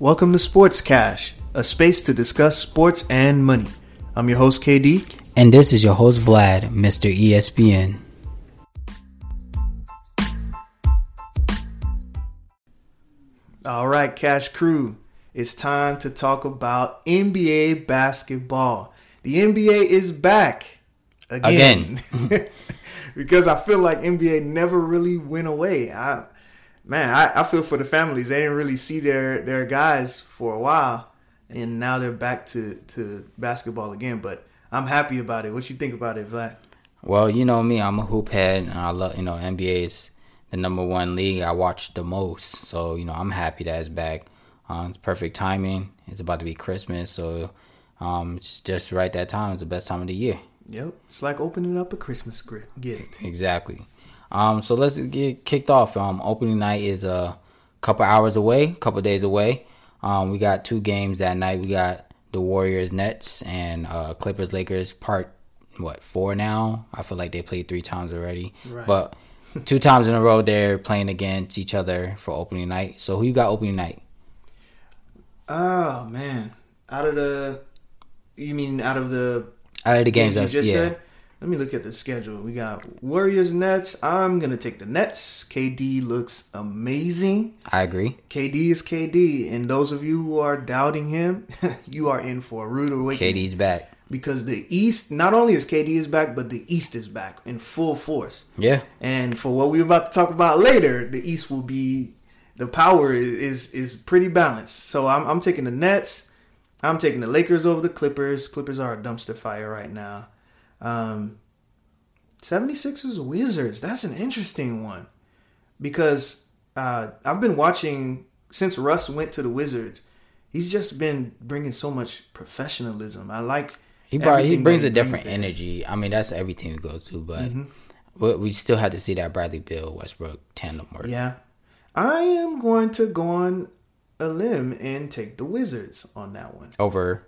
Welcome to Sports Cash, a space to discuss sports and money. I'm your host, KD. And this is your host, Vlad, Mr. ESPN. All right, Cash Crew, it's time to talk about NBA basketball. The NBA is back again. Again. because I feel like NBA never really went away. I man, I, I feel for the families. They didn't really see their their guys for a while, and now they're back to to basketball again. But I'm happy about it. What you think about it, Vlad? Well, you know me, I'm a hoop head. And I love, you know, NBA is the number one league I watch the most. So, you know, I'm happy that it's back. Um, it's perfect timing. It's about to be Christmas, so um, it's just right that time. It's the best time of the year. Yep, it's like opening up a Christmas gift. Exactly. Um, so let's get kicked off. Um, opening night is a couple hours away, a couple days away. Um, we got two games that night. We got the Warriors Nets and uh, Clippers Lakers part what four now. I feel like they played three times already, Right. but two times in a row they're playing against each other for opening night. So who you got opening night? Oh man, out of the, you mean out of the Out of the games, you that's- just yeah. said? Let me look at the schedule. We got Warriors Nets. I'm gonna take the Nets. KD looks amazing. I agree. KD is KD, and those of you who are doubting him, you are in for a rude awakening. KD's back. because the East, not only is KD is back, but the East is back in full force. Yeah, And for what we're about to talk about later, the East will be the power is is, is pretty balanced. So I'm I'm taking the Nets. I'm taking the Lakers over the Clippers. Clippers are a dumpster fire right now. Um 76ers Wizards. That's an interesting one. Because uh, I've been watching since Russ went to the Wizards. He's just been bringing so much professionalism. I like he brought, he brings that a different there. energy. I mean, that's every team he goes to, but Mm-hmm. we, we still have to see that Bradley Beal Westbrook tandem work. Yeah. I am going to go on a limb and take the Wizards on that one. Over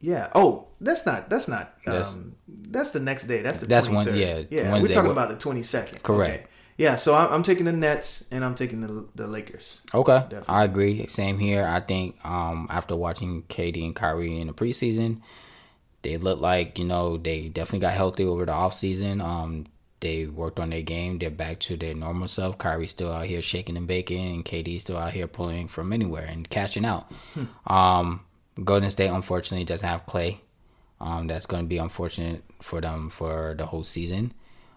Yeah. Oh, that's not that's not That's- um that's the next day. That's the That's 23rd. one- yeah, Yeah, Wednesday. we're talking What- about the 22nd. Correct. Okay. Yeah, so I'm, I'm taking the Nets and I'm taking the the Lakers. Okay, Definitely. I agree. Same here. I think um, after watching KD and Kyrie in the preseason, they look like you know they definitely got healthy over the offseason. Um, they worked on their game. They're back to their normal self. Kyrie's still out here shaking and baking, and KD's still out here pulling from anywhere and catching out. Um, Golden State unfortunately doesn't have Clay. Um, that's going to be unfortunate for them for the whole season.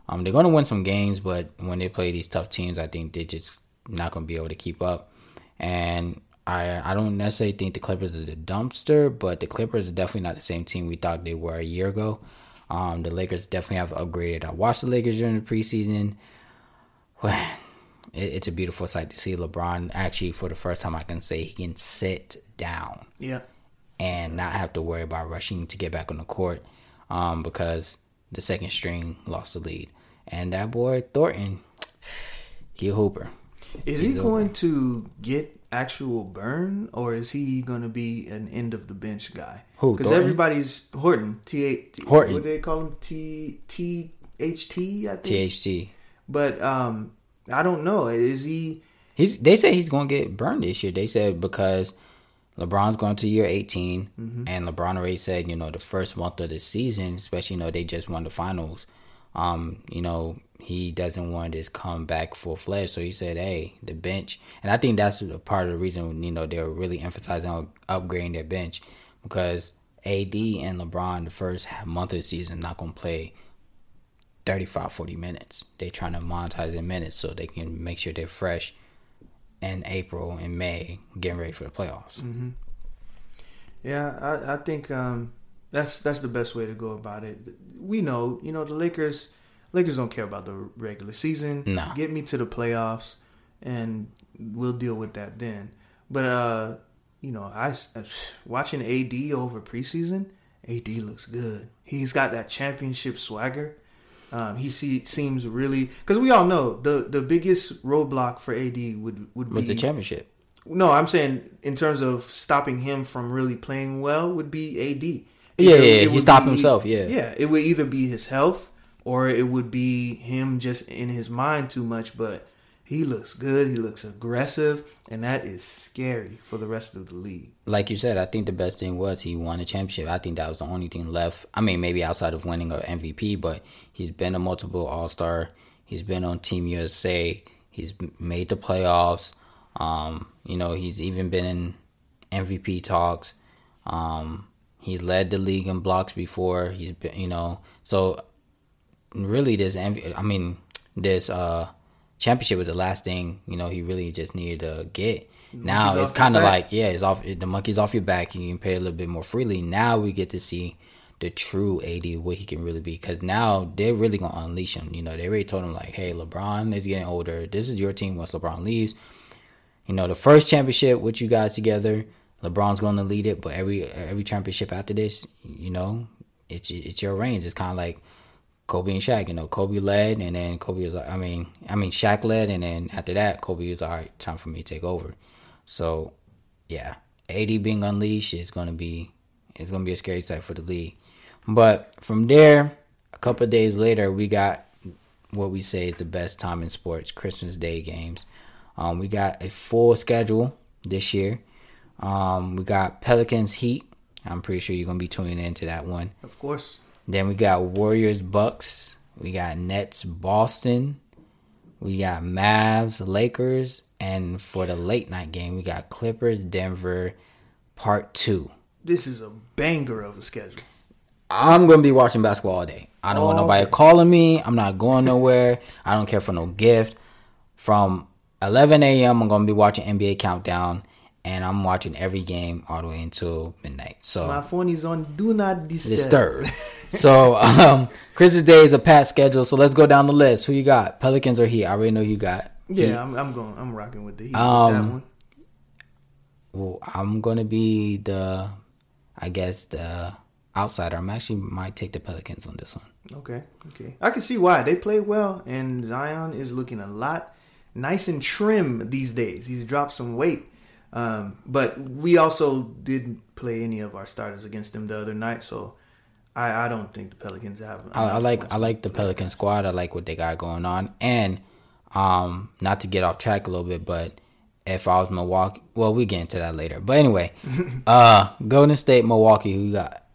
Um, they're going to win some games, but when they play these tough teams, I think they're just not going to be able to keep up. And I I don't necessarily think the Clippers are the dumpster, but the Clippers are definitely not the same team we thought they were a year ago. Um, the Lakers definitely have upgraded. I watched the Lakers during the preseason. Well, it, it's a beautiful sight to see LeBron actually for the first time I can say he can sit down Yeah. And not have to worry about rushing to get back on the court um, because the second string lost the lead. And that boy Thornton, he a hooper. Is he going to get actual burn or is he going to be an end of the bench guy? Who, Because everybody's Horton. T A Horton. What do they call him? T T H T. I think. THT. But um, I don't know. Is he? He's they say he's gonna get burned this year. They said because LeBron's going to year 18 and LeBron already said, you know, the first month of the season, especially, you know, they just won the finals. Um, you know, he doesn't want this come back full fledged. So he said, Hey, the bench and I think that's a part of the reason, you know, they're really emphasizing on upgrading their bench because AD and LeBron the first month of the season not gonna play 35, 40 minutes. They're trying to monetize their minutes so they can make sure they're fresh in April and May, getting ready for the playoffs. Yeah, I, I think um, that's that's the best way to go about it. We know, you know, the Lakers. Lakers don't care about the regular season. No. Get me to the playoffs, and we'll deal with that then. But uh, you know, I uh, watching AD over preseason. AD looks good. He's got that championship swagger. Um, he see, seems really because we all know the the biggest roadblock for AD would would Was be the championship? no, I'm saying in terms of stopping him from really playing well would be AD. Yeah, Either yeah, it he stopped be- himself, yeah. yeah. It would either be his health or it would be him just in his mind too much. But He looks good. He looks aggressive, and that is scary for the rest of the league. Like you said, I think the best thing was he won a championship. I think that was the only thing left. I mean, maybe outside of winning an MVP, but he's been a multiple All Star. He's been on Team USA. He's made the playoffs. Um, you know, he's even been in MVP talks. Um, he's led the league in blocks before. He's been, you know, so really this I mean, this uh championship was the last thing you know he really just needed to get. Now it's kind of like yeah, it's off the monkey's off your back. and You can pay a little bit more freely. Now we get to see the true AD what he can really be because now they're really gonna unleash him. You know they already told him like, hey, LeBron is getting older. This is your team once LeBron leaves. You know the first championship with you guys together, LeBron's going to lead it, but every every championship after this, you know, it's it's your reigns. It's kind of like Kobe and Shaq. You know, Kobe led, and then Kobe was like, I mean, I mean, Shaq led, and then after that, Kobe was like, all right. Time for me to take over. So, yeah, AD being unleashed is gonna be it's gonna be a scary sight for the league. But from there, a couple days later, we got what we say is the best time in sports: Christmas Day games. Um, we got a full schedule this year. Um, we got Pelicans Heat. I'm pretty sure you're gonna be tuning into that one. Of course. Then we got Warriors Bucks. We got Nets Boston. We got Mavs Lakers. And for the late night game, we got Clippers Denver Part 2. This is a banger of a schedule. I'm going to be watching basketball all day. I don't want nobody calling me. I'm not going nowhere. I don't care for no gift. From 11 a.m., I'm going to be watching NBA Countdown and I'm watching every game all the way until midnight. So my phone is on do not disturb. disturb. so um, Christmas Day is a pat schedule. So let's go down the list. Who you got? Pelicans or Heat? I already know you got. Yeah, I'm, I'm, going. I'm rocking with the Heat. Um, that one. Well, I'm gonna be the, I guess the outsider. I'm actually might take the Pelicans on this one. Okay, okay. I can see why they play well, and Zion is looking a lot nice and trim these days. He's dropped some weight. Um, but we also didn't play any of our starters against them the other night, so I, I don't think the Pelicans have. I, I like I like the Pelican squad. I like what they got going on, and um, not to get off track a little bit, but if I was Milwaukee, well, we get into that later. But anyway, uh, Golden State, Milwaukee, who you got?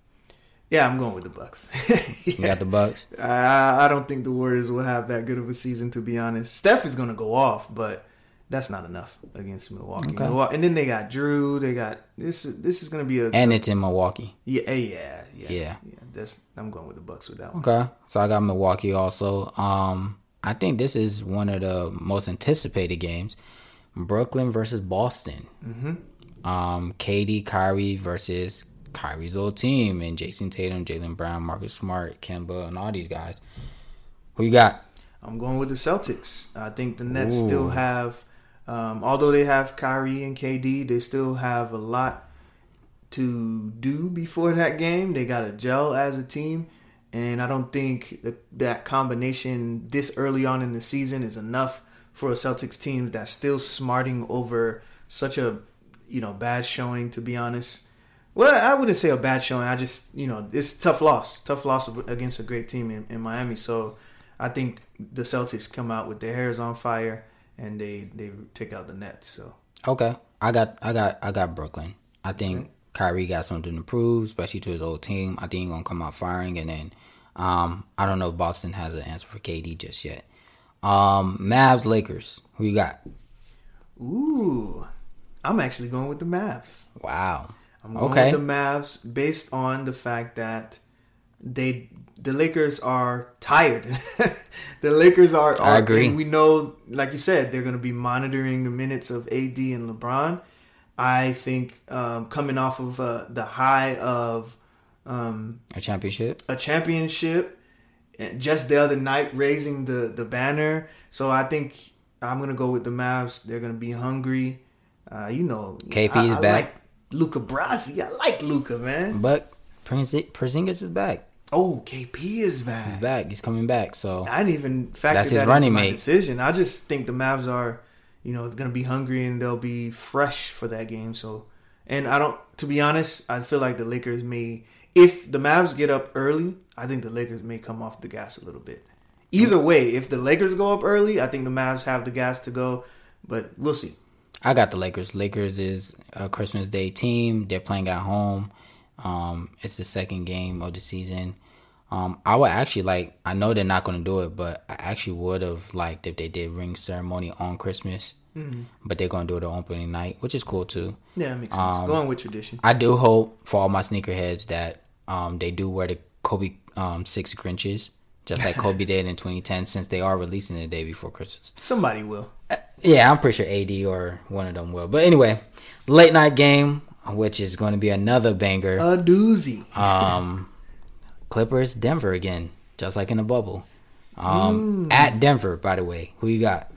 Yeah, I'm going with the Bucks. yeah. You got the Bucks. I, I don't think the Warriors will have that good of a season, to be honest. Steph is going to go off, but that's not enough against Milwaukee. Okay. Milwaukee. And then they got Jrue. They got this. This is going to be a and it's in Milwaukee. Yeah, eh, yeah, yeah, yeah. yeah. That's I'm going with the Bucks with that one. Okay, so I got Milwaukee also. Um, I think this is one of the most anticipated games: Brooklyn versus Boston. Mm-hmm. Um, KD, Kyrie versus Kyrie's old team, and Jayson Tatum, Jaylen Brown, Marcus Smart, Kemba, and all these guys. Who you got? I'm going with the Celtics. I think the Nets Ooh. still have um, although they have Kyrie and KD, they still have a lot to do before that game. They got to gel as a team, and I don't think that, that combination this early on in the season is enough for a Celtics team that's still smarting over such a you know bad showing. To be honest, well, I wouldn't say a bad showing. I just you know it's tough loss, tough loss against a great team in, in Miami. So I think the Celtics come out with their hairs on fire and they they take out the Nets. So okay, I got I got I got Brooklyn. I think okay. Kyrie got something to prove, especially to his old team. I think he's gonna come out firing, and then um, I don't know if Boston has an answer for KD just yet. Um, Mavs Lakers. Who you got? Ooh, I'm actually going with the Mavs. Wow. I'm going okay. with the Mavs based on the fact that they the Lakers are tired. the Lakers are, are. I agree. we know, like you said, they're going to be monitoring the minutes of AD and LeBron. I think um, coming off of uh, the high of um, a championship, a championship, just the other night raising the the banner. So I think I'm going to go with the Mavs. They're going to be hungry. Uh, you know, KP is back. Like Luca Brasi. I like Luka, man. But Porzingis is back. Oh, KP is back. He's back. He's coming back. So I didn't even factor that's that into my decision. I just think the Mavs are, you know, going to be hungry and they'll be fresh for that game. So, and I don't. To be honest, I feel like the Lakers may, if the Mavs get up early, I think the Lakers may come off the gas a little bit. Either way, if the Lakers go up early, I think the Mavs have the gas to go, but we'll see. I got the Lakers. Lakers is a Christmas Day team. They're playing at home. Um, it's the second game of the season. Um, I would actually like. I know they're not going to do it, but I actually would have liked if they did ring ceremony on Christmas. Mm-hmm. But they're going to do it on opening night, which is cool too. Yeah, it makes sense. Um, Going with tradition. I do hope for all my sneakerheads that um, they do wear the Kobe um, six Grinches, just like Kobe did in 2010, since they are releasing the day before Christmas. Somebody will. Uh, yeah, I'm pretty sure AD or one of them will. But anyway, late night game, which is going to be another banger. A doozy. Um, Clippers, Denver again, just like in the bubble. Um, mm. At Denver, by the way, who you got?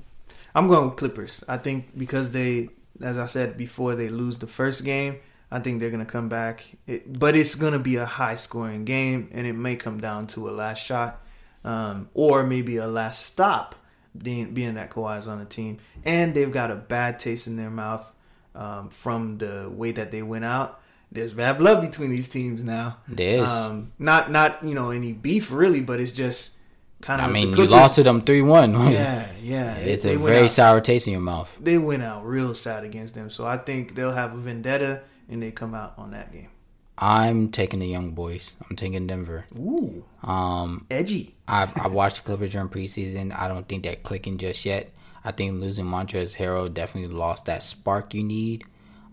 I'm going Clippers. I think because they, as I said before, they lose the first game. I think they're gonna come back, it, but it's gonna be a high scoring game, and it may come down to a last shot, um, or maybe a last stop. Being, being that Kawhi's on the team, and they've got a bad taste in their mouth um, from the way that they went out. There's bad blood between these teams now. There is um, not not you know any beef really, but it's just kind of. I mean, you lost to them three one. Yeah, yeah. It's a very out, sour taste in your mouth. They went out real sad against them, so I think they'll have a vendetta and they come out on that game. I'm taking the young boys. I'm taking Denver. Ooh, um, edgy. I've I watched the Clippers during preseason. I don't think they're clicking just yet. I think losing Montrezl Harrell definitely lost that spark you need.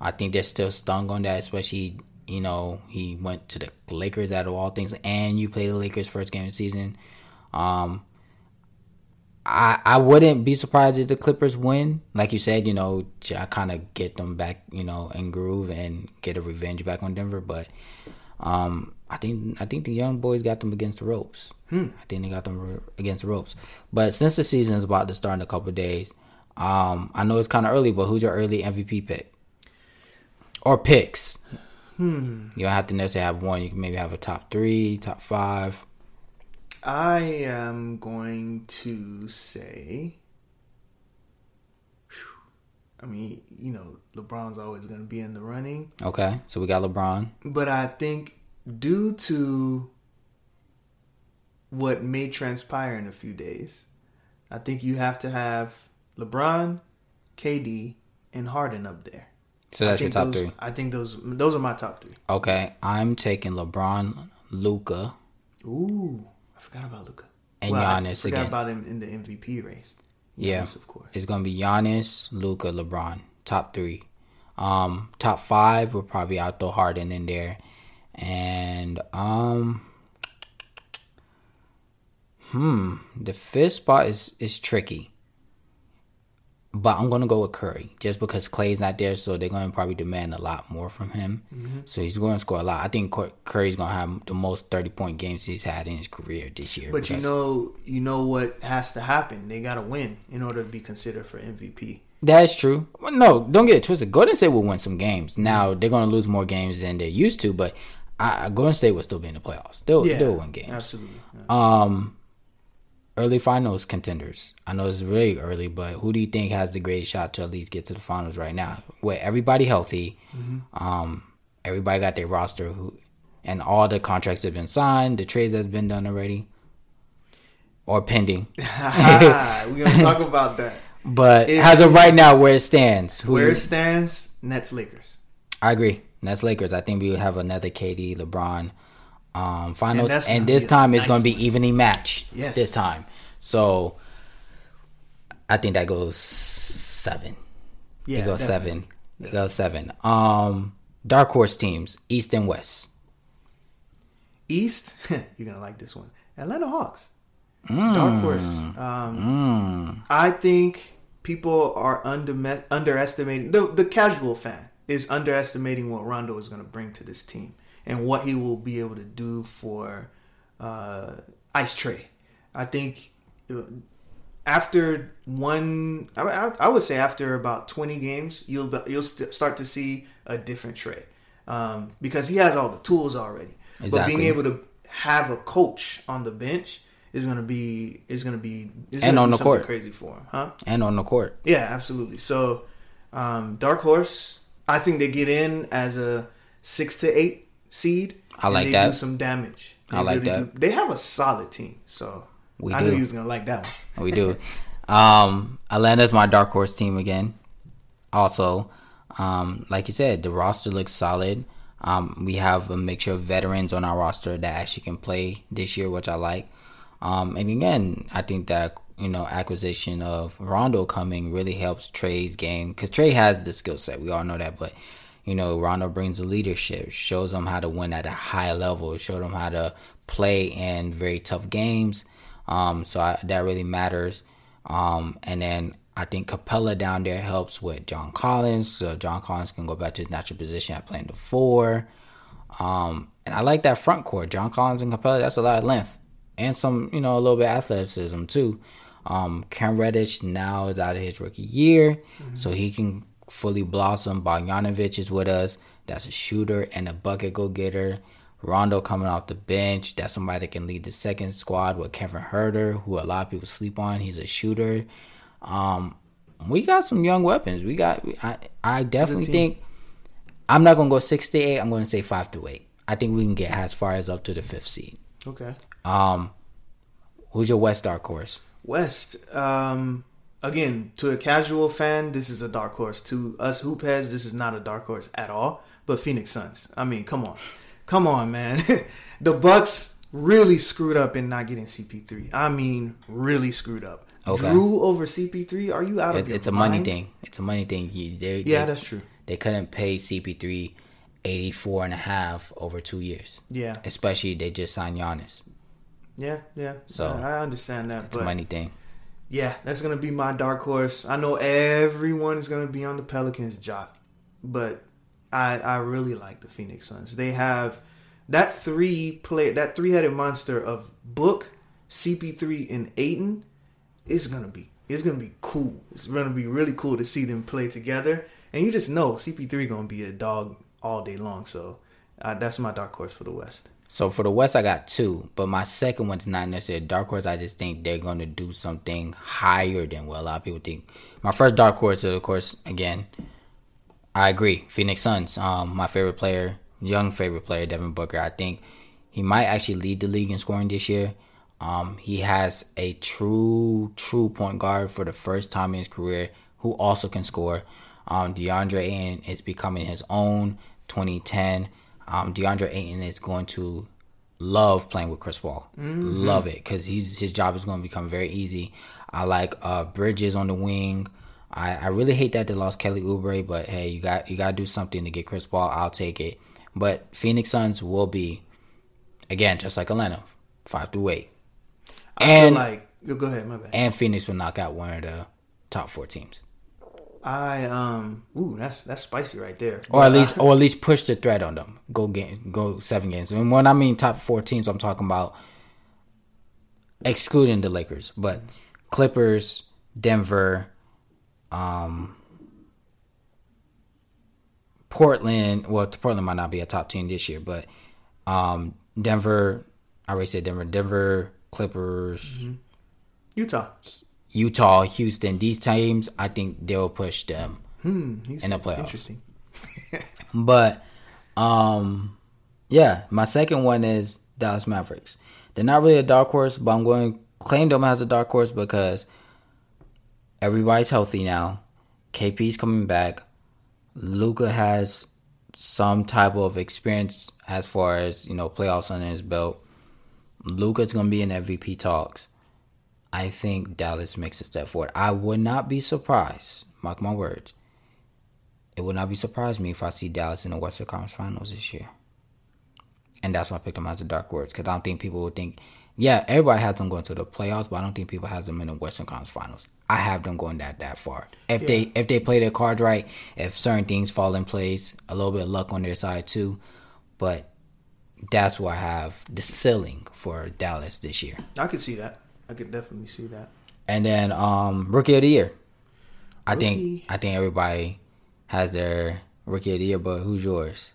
I think they're still stung on that, especially you know he went to the Lakers out of all things, and you play the Lakers first game of the season. Um, I I wouldn't be surprised if the Clippers win. Like you said, you know, I kind of get them back, you know, in groove and get a revenge back on Denver. But um, I think I think the young boys got them against the ropes. Hmm. I think they got them against the ropes. But since the season is about to start in a couple days, um, I know it's kind of early, but who's your early MVP pick or picks? Hmm. You don't have to necessarily have one. You can maybe have a top three, top five. I am going to say. I mean, you know, LeBron's always going to be in the running. Okay, so we got LeBron. But I think due to what may transpire in a few days, I think you have to have LeBron, KD, and Harden up there. So that's your top those, three. I think those those are my top three. Okay, I'm taking LeBron, Luka. Ooh, I forgot about Luka. And well, Giannis I forgot again. about him in the MVP race. Giannis, yeah, of course. It's gonna be Giannis, Luka, LeBron. Top three. Um, top five will probably out throw Harden in there, and um, hmm, the fifth spot is is tricky. But I'm gonna go with Curry just because Clay's not there, so they're gonna probably demand a lot more from him. Mm-hmm. So he's going to score a lot. I think Curry's gonna have the most 30 point games he's had in his career this year. But you know, you know what has to happen. They gotta win in order to be considered for MVP. That's true. Well, no, don't get it twisted. Golden State will win some games. Now they're gonna lose more games than they're used to, but I, Golden State will still be in the playoffs. They'll yeah, they'll win games. Absolutely. absolutely. Um early finals contenders. I know it's really early, but who do you think has the greatest shot to at least get to the finals right now? With everybody healthy, mm-hmm. um, everybody got their roster, who, and all the contracts have been signed, the trades have been done already, or pending. We're gonna talk about that. But if, as of right now, where it stands, where it stands, Nets Lakers. I agree. Nets Lakers. I think we will have another KD, LeBron um, finals, and, and this time nice it's going to be evenly matched. Yes. this time. So I think that goes seven. Yeah, it goes definitely. seven. It goes seven. Um, dark horse teams, East and West. East, you're gonna like this one. Atlanta Hawks. Mm. Dark horse. Um, mm. I think people are under, underestimating the the casual fan is underestimating what Rondo is going to bring to this team and what he will be able to do for uh, Ice Trae. I think uh, after one, I, I, would say after about twenty games, you'll you'll st- start to see a different Trae um, because he has all the tools already. Exactly. But being able to have a coach on the bench is gonna be is gonna be is and on the court crazy for him, huh? And on the court, yeah, absolutely. So, um, dark horse, I think they get in as a six to eight seed. I like they that. Do some damage. They I like really that. Do. They have a solid team, so We I do. knew you was gonna like that one. We do. um, Atlanta's my dark horse team again. Also, um, like you said, the roster looks solid. Um, we have a mixture of veterans on our roster that actually can play this year, which I like. Um, and again, I think that you know acquisition of Rondo coming really helps Trae's game because Trae has the skill set. We all know that, but you know Rondo brings the leadership, shows them how to win at a high level, show them how to play in very tough games. Um, so I, that really matters. Um, and then I think Capela down there helps with John Collins, so John Collins can go back to his natural position at playing the four. Um, and I like that front court, John Collins and Capela. That's a lot of length and some, you know, a little bit of athleticism too. Um, Cam Reddish now is out of his rookie year, so he can fully blossom. Bogdanovich is with us. That's a shooter and a bucket go getter. Rondo coming off the bench. That's somebody that can lead the second squad with Kevin Huerter, who a lot of people sleep on. He's a shooter. Um, we got some young weapons. We got. I I definitely think. I'm not gonna go six to eight. I'm gonna say five to eight. I think we can get as far as up to the fifth seed. Okay. Um, who's your West dark horse? West. Um, again, to a casual fan, this is a dark horse. To us hoop heads, this is not a dark horse at all. But Phoenix Suns. I mean, come on, come on, man. the Bucks really screwed up in not getting CP3. I mean, really screwed up. Okay. Jrue over CP3. Are you out of It, your it's a mind? money thing. It's a money thing. You, they, Yeah, they, that's true. they couldn't pay CP3 84 and a half over two years. Yeah, Especially they just signed Giannis. Yeah, yeah. So, I understand that, It's but a money thing. Yeah, that's gonna be my dark horse. I know everyone is gonna be on the Pelicans jock, but I I really like the Phoenix Suns. They have that three play that three headed monster of Book, CP3, and Ayton. It's gonna be it's gonna be cool. It's gonna be really cool to see them play together, and you just know CP3 gonna be a dog all day long. So uh, that's my dark horse for the West. So for the West, I got two, but my second one's not necessarily dark horse. I just think they're going to do something higher than what a lot of people think. My first dark horse, is, of course, again, I agree. Phoenix Suns, um, my favorite player, young favorite player, Devin Booker. I think he might actually lead the league in scoring this year. Um, he has a true, true point guard for the first time in his career who also can score. Um, DeAndre Ayton is becoming his own 2010. Um, DeAndre Ayton is going to love playing with Chris Paul. Love it because he's his job is going to become very easy. I like uh, Bridges on the wing. I, I really hate that they lost Kelly Oubre, but hey, you got you got to do something to get Chris Paul. I'll take it. But Phoenix Suns will be again just like Atlanta, five to eight, I And- feel like go ahead, my bad. and Phoenix will knock out one of the top four teams, I um ooh that's that's spicy right there. or at least or at least push the threat on them. Go game, go seven games. And when I mean top four teams, I'm talking about excluding the Lakers, but Clippers, Denver, um, Portland. Well, Portland might not be a top team this year, but um, Denver. I already said Denver. Denver, Clippers, Utah. Utah, Houston. These teams, I think they'll push them. Hmm, Houston. In the playoffs. Interesting. But um yeah, my second one is Dallas Mavericks. They're not really a dark horse, but I'm going to claim them as a dark horse because everybody's healthy now. KP's coming back. Luka has some type of experience as far as, you know, playoffs under his belt. Luka's gonna be in MVP talks. I think Dallas makes a step forward. I would not be surprised, mark my words, it would not be surprised me if I see Dallas in the Western Conference Finals this year. And that's why I picked them as a dark horse because I don't think people would think, yeah, everybody has them going to the playoffs, but I don't think people has them in the Western Conference Finals. I have them going that that far. If they if they play their cards right, if certain things fall in place, a little bit of luck on their side too, but that's why I have the ceiling for Dallas this year. I could see that. I could definitely see that. And then um rookie of the year. I Rookie. think I think everybody has their rookie of the year, but who's yours?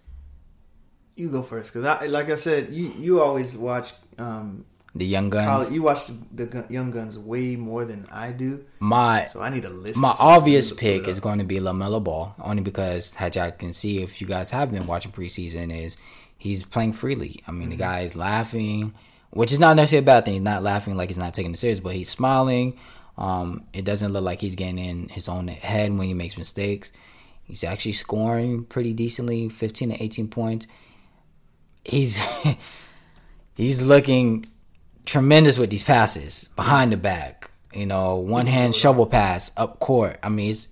You go first, cause I like I said, you you always watch um The young guns. college, you watch the, the Young Guns way more than I do, My so I need a list. my obvious pick is going to be LaMelo Ball, only because as I can see if you guys have been watching preseason, is he's playing freely. I mean, Mm-hmm. the guy is laughing which is not necessarily a bad thing. He's not laughing like he's not taking it serious, but he's smiling. Um, it doesn't look like he's getting in his own head when he makes mistakes. He's actually scoring pretty decently, 15 to 18 points. He's he's looking tremendous with these passes behind the back. You know, one hand shovel pass up court. I mean, he's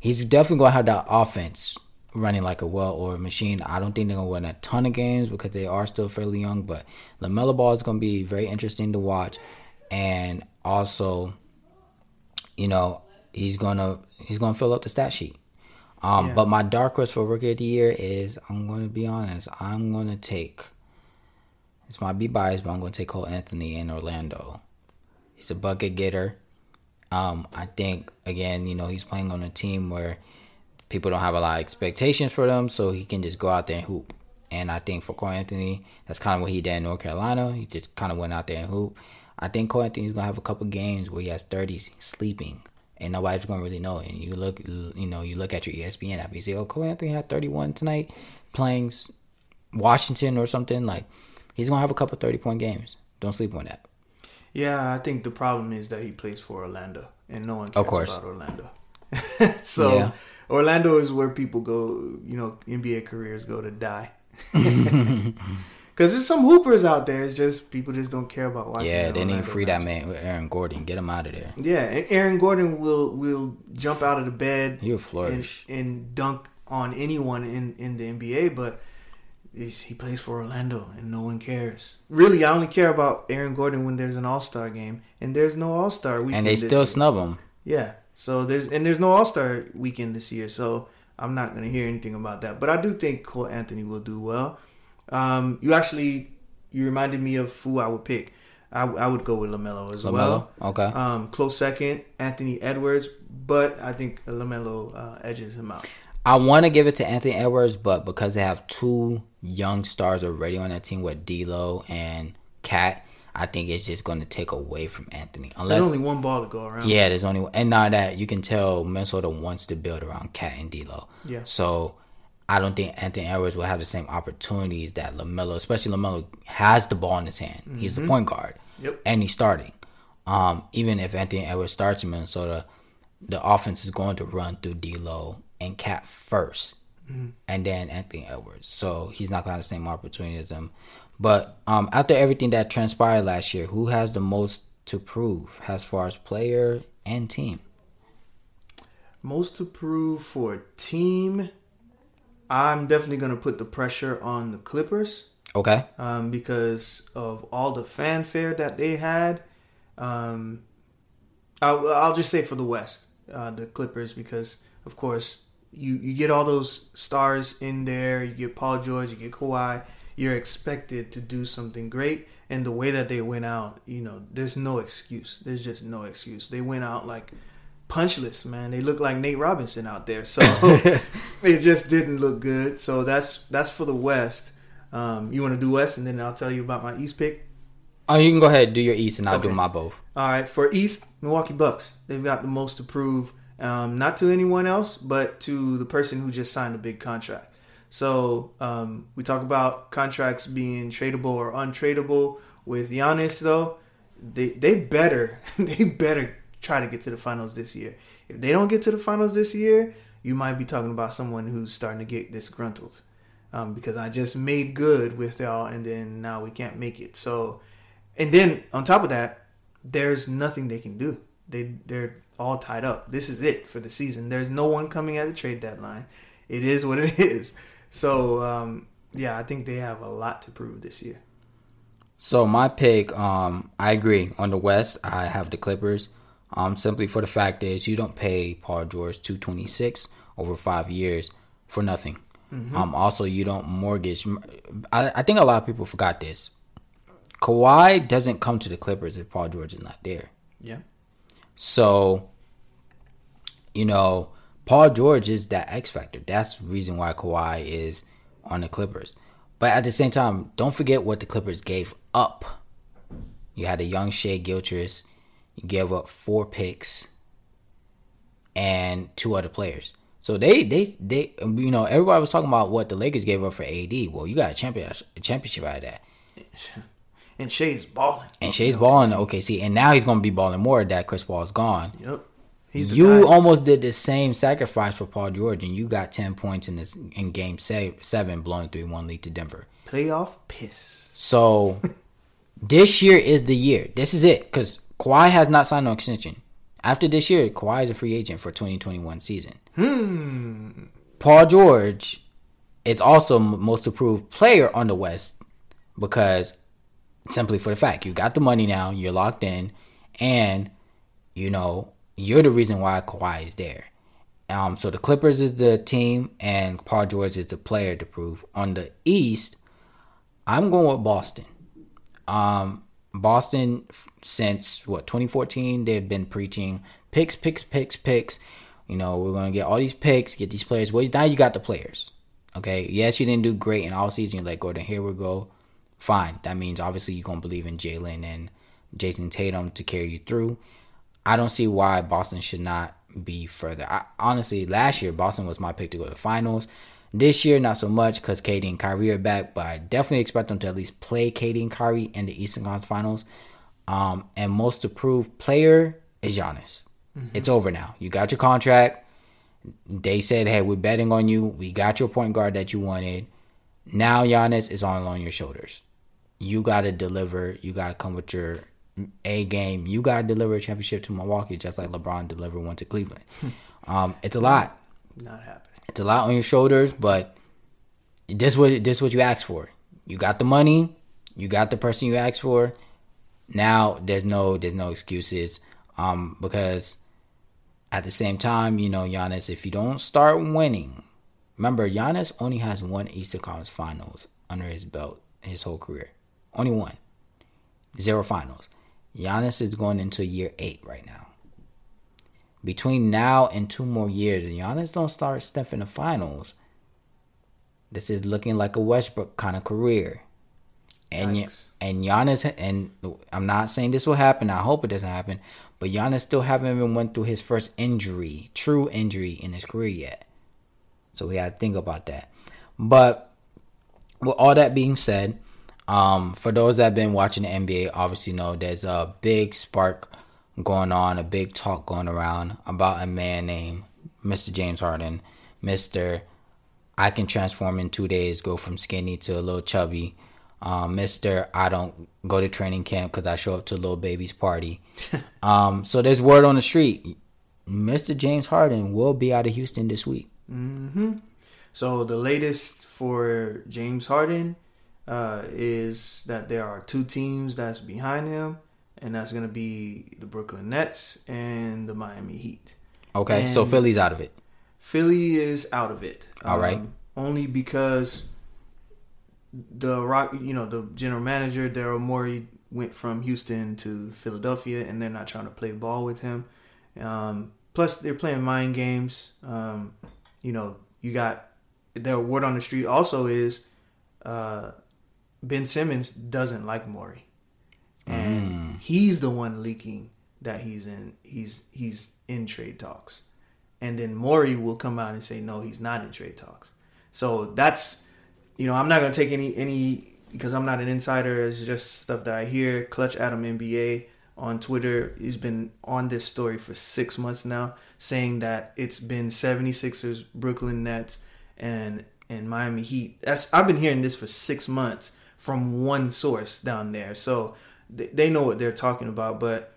he's definitely going to have that offense running like a well-oiled machine. I don't think they're going to win a ton of games because they are still fairly young, but LaMelo Ball is going to be very interesting to watch. And also, you know, he's going to he's going to fill up the stat sheet. Um, yeah. But my dark horse for rookie of the year is I'm going to be honest. I'm going to take. This might be biased, but I'm going to take Cole Anthony in Orlando. He's a bucket getter. Um, I think again, you know, he's playing on a team where people don't have a lot of expectations for them, so he can just go out there and hoop. And I think for Cole Anthony, that's kind of what he did in North Carolina. He just kind of went out there and hoop. I think Cole Anthony's gonna have a couple games where he has 30s sleeping and nobody's gonna really know. And you look, you know, you look at your ESPN app, you say, "Oh, Cole Anthony had 31 tonight, playing Washington or something." Like he's gonna have a couple 30 point games. Don't sleep on that. Yeah, I think the problem is that he plays for Orlando, and no one cares of course. about Orlando. so yeah. Orlando is where people go. You know, NBA careers go to die. Because there's some hoopers out there. It's just people just don't care about watching. Yeah, they need to free that man Aaron Gordon. Get him out of there. Yeah, and Aaron Gordon will will jump out of the bed. He'll flourish and, and dunk on anyone in in the NBA, but he plays for Orlando and no one cares. Really, I only care about Aaron Gordon when there's an All Star game, and there's no All Star. And they still snub him. Yeah, so there's and there's no All Star weekend this year, so I'm not gonna hear anything about that. But I do think Cole Anthony will do well. Um, you actually you reminded me of who I would pick. I, I would go with LaMelo as LaMelo? well. Okay. Um, close second, Anthony Edwards, but I think LaMelo uh, edges him out. I want to give it to Anthony Edwards, but because they have two young stars already on that team with D'Lo and KAT, I think it's just going to take away from Anthony. Unless there's only one ball to go around. Yeah, there's only one. and now that you can tell Minnesota wants to build around KAT and D'Lo. Yeah. So I don't think Anthony Edwards will have the same opportunities that LaMelo, especially LaMelo, has the ball in his hand. Mm-hmm. He's the mm-hmm. point guard. Yep. And he's starting. Um, even if Anthony Edwards starts in Minnesota, the offense is going to run through D'Lo and KAT 1st mm-hmm. and then Anthony Edwards. So he's not going to have the same opportunity as them. But um, after everything that transpired last year, who has the most to prove as far as player and team? Most to prove for team, I'm definitely going to put the pressure on the Clippers. Okay. Um, because of all the fanfare that they had. Um, I'll, I'll just say for the West, uh, the Clippers, because of course you you get all those stars in there. You get Paul George, you get Kawhi. You're expected to do something great, and the way that they went out, you know, there's no excuse. There's just no excuse. They went out like punchless, man. They look like Nate Robinson out there, so it just didn't look good. So that's that's for the West. Um, you want to do West, and then I'll tell you about my East pick. Oh, you can go ahead do your East, and I'll okay. do my both. All right, for East, Milwaukee Bucks. They've got the most to prove um, not to anyone else, but to the person who just signed a big contract. So um, we talk about contracts being tradable or untradeable. With Giannis, though, they they better they better try to get to the finals this year. If they don't get to the finals this year, you might be talking about someone who's starting to get disgruntled. Um, because I just made good with y'all, and then now we can't make it. So, and then on top of that, there's nothing they can do. They they're all tied up. This is it for the season. There's no one coming at the trade deadline. It is what it is. So um, yeah, I think they have a lot to prove this year. So my pick, um, I agree on the West. I have the Clippers. Um, simply for the fact is you don't pay Paul George two twenty six over five years for nothing. Mm-hmm. Um, also you don't mortgage. I, I think a lot of people forgot this. Kawhi doesn't come to the Clippers if Paul George is not there. Yeah. So, you know, Paul George is that X factor. That's the reason why Kawhi is on the Clippers. But at the same time, don't forget what the Clippers gave up. You had a young Shai Gilgeous. You gave up four picks and two other players. So they they they you know everybody was talking about what the Lakers gave up for AD. Well, you got a championship a championship out of that. and Shai is balling. And Shai's balling in OKC, and now he's gonna be balling more that Chris Paul is gone. Yep. You guy. almost did the same sacrifice for Paul George, and you got ten points in this in Game Seven, blowing three one lead to Denver. playoff piss. So this year is the year. This is it because Kawhi has not signed no extension. After this year, Kawhi is a free agent for 2021 season. Hmm. Paul George is also most approved player on the West because simply for the fact you got the money now, you're locked in, and you know you're the reason why Kawhi is there. Um, so the Clippers is the team, and Paul George is the player to prove. On the East, I'm going with Boston. Um, Boston since what 2014 they've been preaching picks, picks, picks, picks. You know we're gonna get all these picks, get these players. Well, now you got the players. Okay, yes, you didn't do great in all season. You let Gordon Hayward go. Fine, that means obviously you're gonna believe in Jaylen and Jayson Tatum to carry you through. I don't see why Boston should not be further. I, honestly, last year Boston was my pick to go to the finals. This year, not so much because KD and Kyrie are back, but I definitely expect them to at least play KD and Kyrie in the Eastern Conference Finals. Um, and most approved player is Giannis. It's over now. You got your contract. They said, "Hey, we're betting on you. We got your point guard that you wanted. Now Giannis is all on your shoulders. You got to deliver. You got to come with your A game. You got to deliver a championship to Milwaukee, just like LeBron delivered one to Cleveland. um, it's a lot. Not happening. It's a lot on your shoulders, but this what this what you asked for. You got the money. You got the person you asked for. Now there's no there's no excuses. Um, because at the same time, you know, Giannis, if you don't start winning, remember Giannis only has one Eastern Conference Finals under his belt his whole career. Only one. Zero finals. Giannis is going into year eight right now between now and two more years, and Giannis don't start stuff in the finals, this is looking like a Westbrook kind of career. And Yikes. and Giannis and I'm not saying this will happen. I hope it doesn't happen. But Giannis still haven't even went through his first injury, true injury in his career yet. So we got to think about that. But with all that being said, um, for those that have been watching the NBA, obviously know there's a big spark going on, a big talk going around about a man named Mr. James Harden. Mr. I can transform in two days, go from skinny to a little chubby. Um, Mr. I don't go to training camp because I show up to little baby's party. um, so there's word on the street. Mr. James Harden will be out of Houston this week. So the latest for James Harden uh, is that there are two teams that's behind him, and that's going to be the Brooklyn Nets and the Miami Heat. Okay, so Philly's out of it. Philly is out of it. Um, All right. Only because the rock, you know, the general manager Daryl Morey went from Houston to Philadelphia, and they're not trying to play ball with him. Um, plus, they're playing mind games. Um, you know, you got the word on the street also is uh, Ben Simmons doesn't like Morey, and mm. he's the one leaking that he's in he's he's in trade talks, and then Morey will come out and say no, he's not in trade talks. So that's you know I'm not gonna take any any because I'm not an insider. It's just stuff that I hear. Clutch Adam NBA on Twitter. He's been on this story for six months now, saying that it's been 76ers, Brooklyn Nets, and and Miami Heat. That's I've been hearing this for six months from one source down there. So they, know what they're talking about. But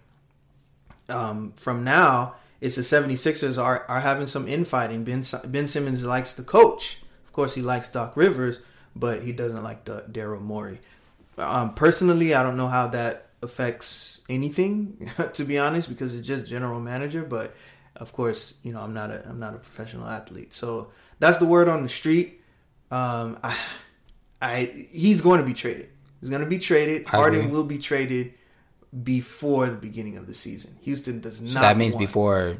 um, from now, it's the 76ers are, are having some infighting. Ben, ben Simmons likes the coach. Of course, he likes Doc Rivers, but he doesn't like Daryl Morey. Um, personally, I don't know how that affects anything, to be honest, because it's just general manager. But of course, you know, I'm not a I'm not a professional athlete, so that's the word on the street. Um, I, I he's going to be traded. He's going to be traded. Harden will be traded before the beginning of the season. Houston does not. So that means before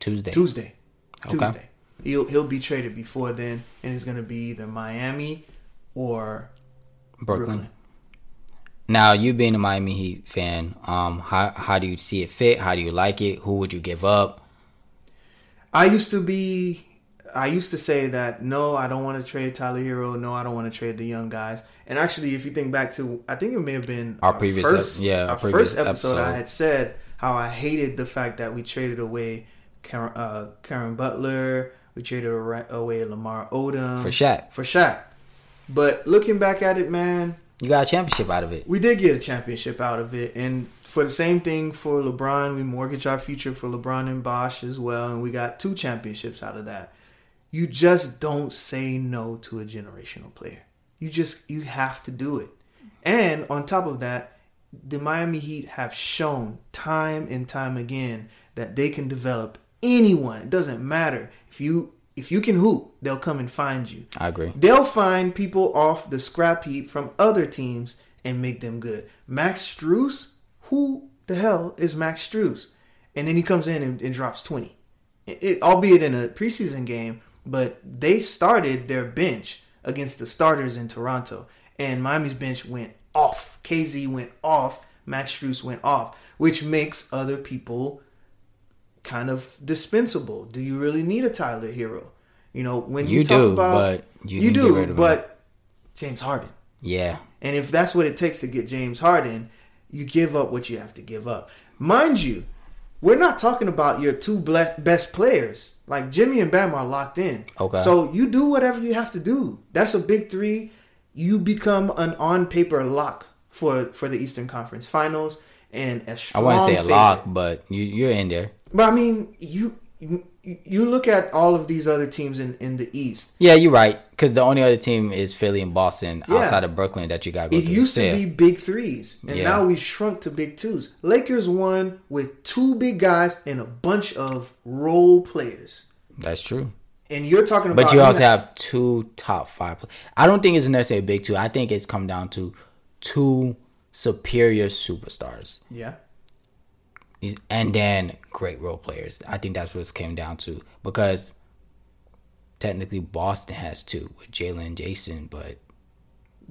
Tuesday. Tuesday. Okay. Tuesday. He'll he'll be traded before then, and it's going to be either Miami or Brooklyn. Brooklyn. Now, you being a Miami Heat fan, um, how how do you see it fit? How do you like it? Who would you give up? I used to be I used to say that no, I don't want to trade Tyler Herro. No, I don't want to trade the young guys. And actually, if you think back to, I think it may have been Our previous ep- first, yeah, our our previous first episode, I had said how I hated the fact that we traded away Caron, uh, Caron Butler, we traded away Lamar Odom For Shaq. for Shaq. But looking back at it, man, You got a championship out of it. we did get a championship out of it, and for the same thing for LeBron, we mortgaged our future for LeBron and Bosh as well, and we got two championships out of that. You just don't say no to a generational player. You just you have to do it. And on top of that, the Miami Heat have shown time and time again that they can develop anyone. It doesn't matter if you if you can hoop, they'll come and find you. I agree. They'll find people off the scrap heap from other teams and make them good. Max Strus, who the hell is Max Strus? And then he comes in and, and drops 20. It, it- albeit in a preseason game, but they started their bench against the starters in Toronto. And Miami's bench went off. KZ went off. Max Strus went off, which makes other people kind of dispensable. Do you really need a Tyler Herro? You know, when you, You talk do, about but you you, do, of him. but James Harden. Yeah. And if that's what it takes to get James Harden, you give up what you have to give up. Mind you, we're not talking about your two best players. Like Jimmy and Bam are locked in. Okay. So you do whatever you have to do. That's a big three. You become an on paper lock for for the Eastern Conference Finals and a I strong. wouldn't say a favorite. lock, but you, you're in there. But I mean, you you- you look at all of these other teams in in the East. Yeah, you're right. Because the only other team is Philly and Boston Yeah. outside of Brooklyn that you got go It used to be big threes, and Yeah. now we shrunk to big twos. Lakers won with two big guys and a bunch of role players. That's true. And you're talking about, But you also have two top five. I don't think it's necessarily a big two. I think it's come down to two superior superstars, yeah, and then great role players. I think that's what it came down to because technically Boston has two with Jaylen and Jayson, but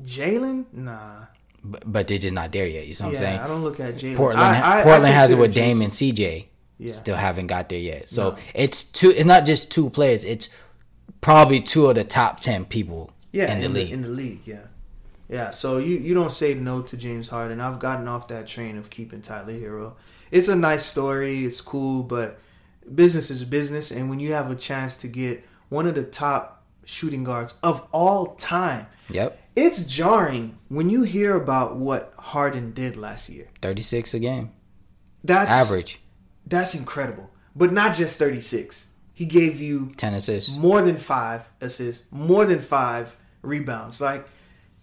Jaylen, nah, but, but they're just not there yet. You know what yeah, I'm saying? I don't look at Jaylen. Portland, I- I- I Portland has it with Dame and CJ. Yeah. Still haven't got there yet. So No. it's two. It's not just two players. It's probably two of the top ten people yeah, in the league. in the league, yeah, yeah. So you you don't say no to James Harden. I've gotten off that train of keeping Tyler Herro. It's a nice story. It's cool, but business is business. And when you have a chance to get one of the top shooting guards of all time, yep, it's jarring when you hear about what Harden did last year. thirty six a game That's average, That's incredible. But not just 36. He gave you ten assists. more than five assists, more than five rebounds. Like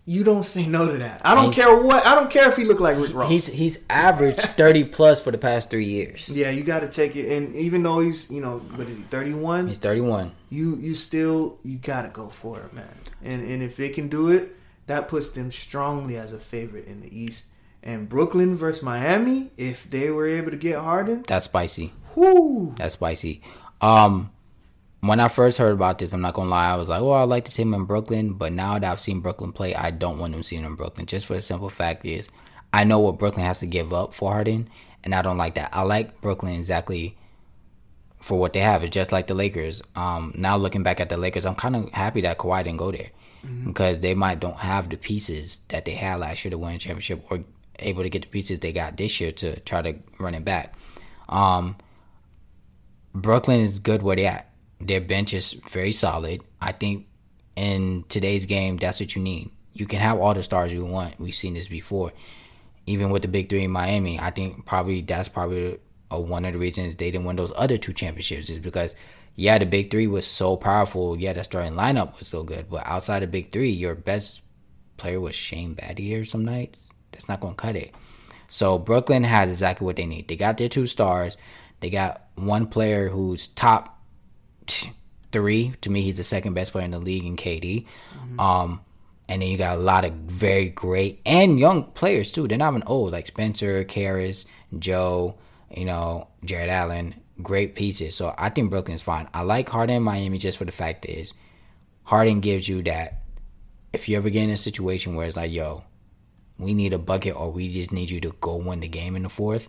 you don't say no to that. I don't He's- care what. I don't care if he looked like Rick Ross. He's he's averaged thirty plus for the past three years. yeah, you got to take it. And even though he's, you know, what is he, 31? He's thirty one. you you still you got to go for it, man. And and if they can do it, that puts them strongly as a favorite in the East. And Brooklyn versus Miami, if they were able to get Harden, That's spicy. whoo, That's spicy. Um, when I first heard about this, I'm not gonna lie, I was like, "Well, I'd like to see him in Brooklyn," but now that I've seen Brooklyn play, I don't want him seeing him in Brooklyn. Just for the simple fact is, I know what Brooklyn has to give up for Harden, and I don't like that. I like Brooklyn exactly for what they have. It's just like the Lakers. Um, now looking back at the Lakers, I'm kind of happy that Kawhi didn't go there because they might don't have the pieces that they had last year to win a championship or able to get the pieces they got this year to try to run it back. Um, Brooklyn is good where they at. Their bench is very solid. I think in today's game, that's what you need. You can have all the stars you want. We've seen this before. Even with the big three in Miami, I think probably that's probably a, one of the reasons they didn't win those other two championships is because yeah, the big three was so powerful. Yeah, the starting lineup was so good, but outside of big three, your best player was Shane Battier some nights. That's not going to cut it. So Brooklyn has exactly what they need. They got their two stars. They got one player who's top three. To me, he's the second best player in the league in KD. Um, and then you got a lot of very great and young players too. They're not even old, like Spencer, Caris, Joe, you know, Jarrett Allen. Great pieces. So I think Brooklyn's fine. I like Harden in Miami just for the fact is Harden gives you that if you ever get in a situation where it's like, yo, we need a bucket or we just need you to go win the game in the fourth,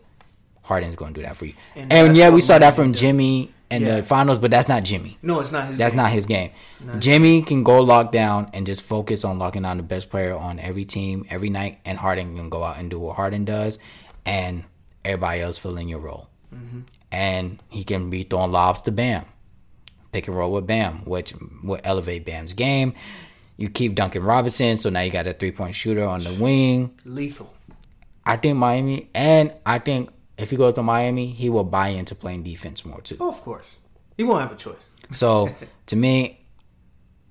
Harden's going to do that for you. And And, yeah, we saw that from. Jimmy in Yeah. the finals, but that's not Jimmy. No, it's not his. That's game. not his game. Jimmy can go lock down and just focus on locking down the best player on every team every night, and Harden can go out and do what Harden does, and everybody else fill in your role. Mm-hmm. And he can be throwing lobs to Bam, pick and roll with Bam, which will elevate Bam's game. You keep Duncan Robinson, so now you got a three point shooter on the wing. lethal. I think Miami, and I think if he goes to Miami, he will buy into playing defense more too. Oh, of course, he won't have a choice. So to me,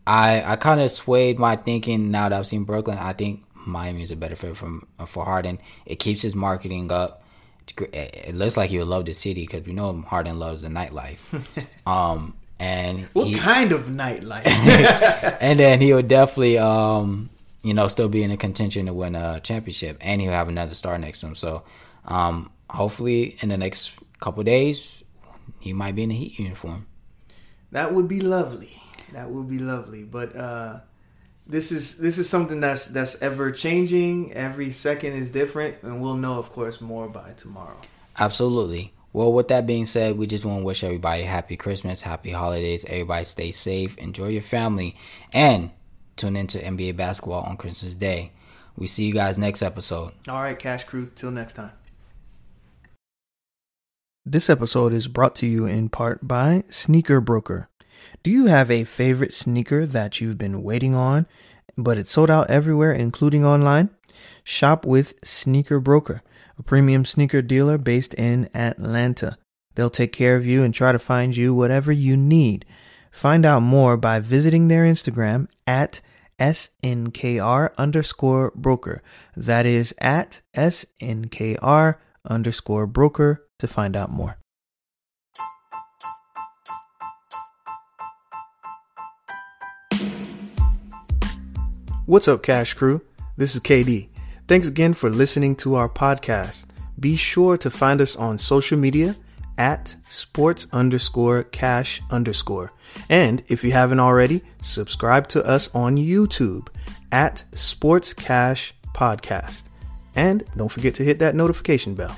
I I kind of swayed my thinking now that I've seen Brooklyn. I think Miami is a better fit for for Harden. It keeps his marketing up. It it looks like he would love the city because we know Harden loves the nightlife. um, and What he, kind of nightlife? and then he would definitely um you know still be in a contention to win a championship, and he'll have another star next to him. So um hopefully in the next couple days he might be in a Heat uniform. That would be lovely. That would be lovely. But uh this is this is something that's that's ever changing. Every second is different, and we'll know, of course, more by tomorrow. Absolutely. Well, with that being said, we just want to wish everybody happy Christmas, happy holidays. Everybody stay safe, enjoy your family, and tune into NBA basketball on Christmas Day. We see you guys next episode. All right, Cash Crew. Till next time. This episode is brought to you in part by Sneaker Broker. Do you have a favorite sneaker that you've been waiting on, but it's sold out everywhere, including online? Shop with Sneaker Broker, a premium sneaker dealer based in Atlanta. They'll take care of you and try to find you whatever you need. Find out more by visiting their Instagram at SNKR underscore broker. That is at SNKR underscore broker to find out more. What's up, Cash Crew? This is KD. Thanks again for listening to our podcast. Be sure to find us on social media at sports underscore cash underscore. And if you haven't already, subscribe to us on YouTube at Sports Cash Podcast. And don't forget to hit that notification bell.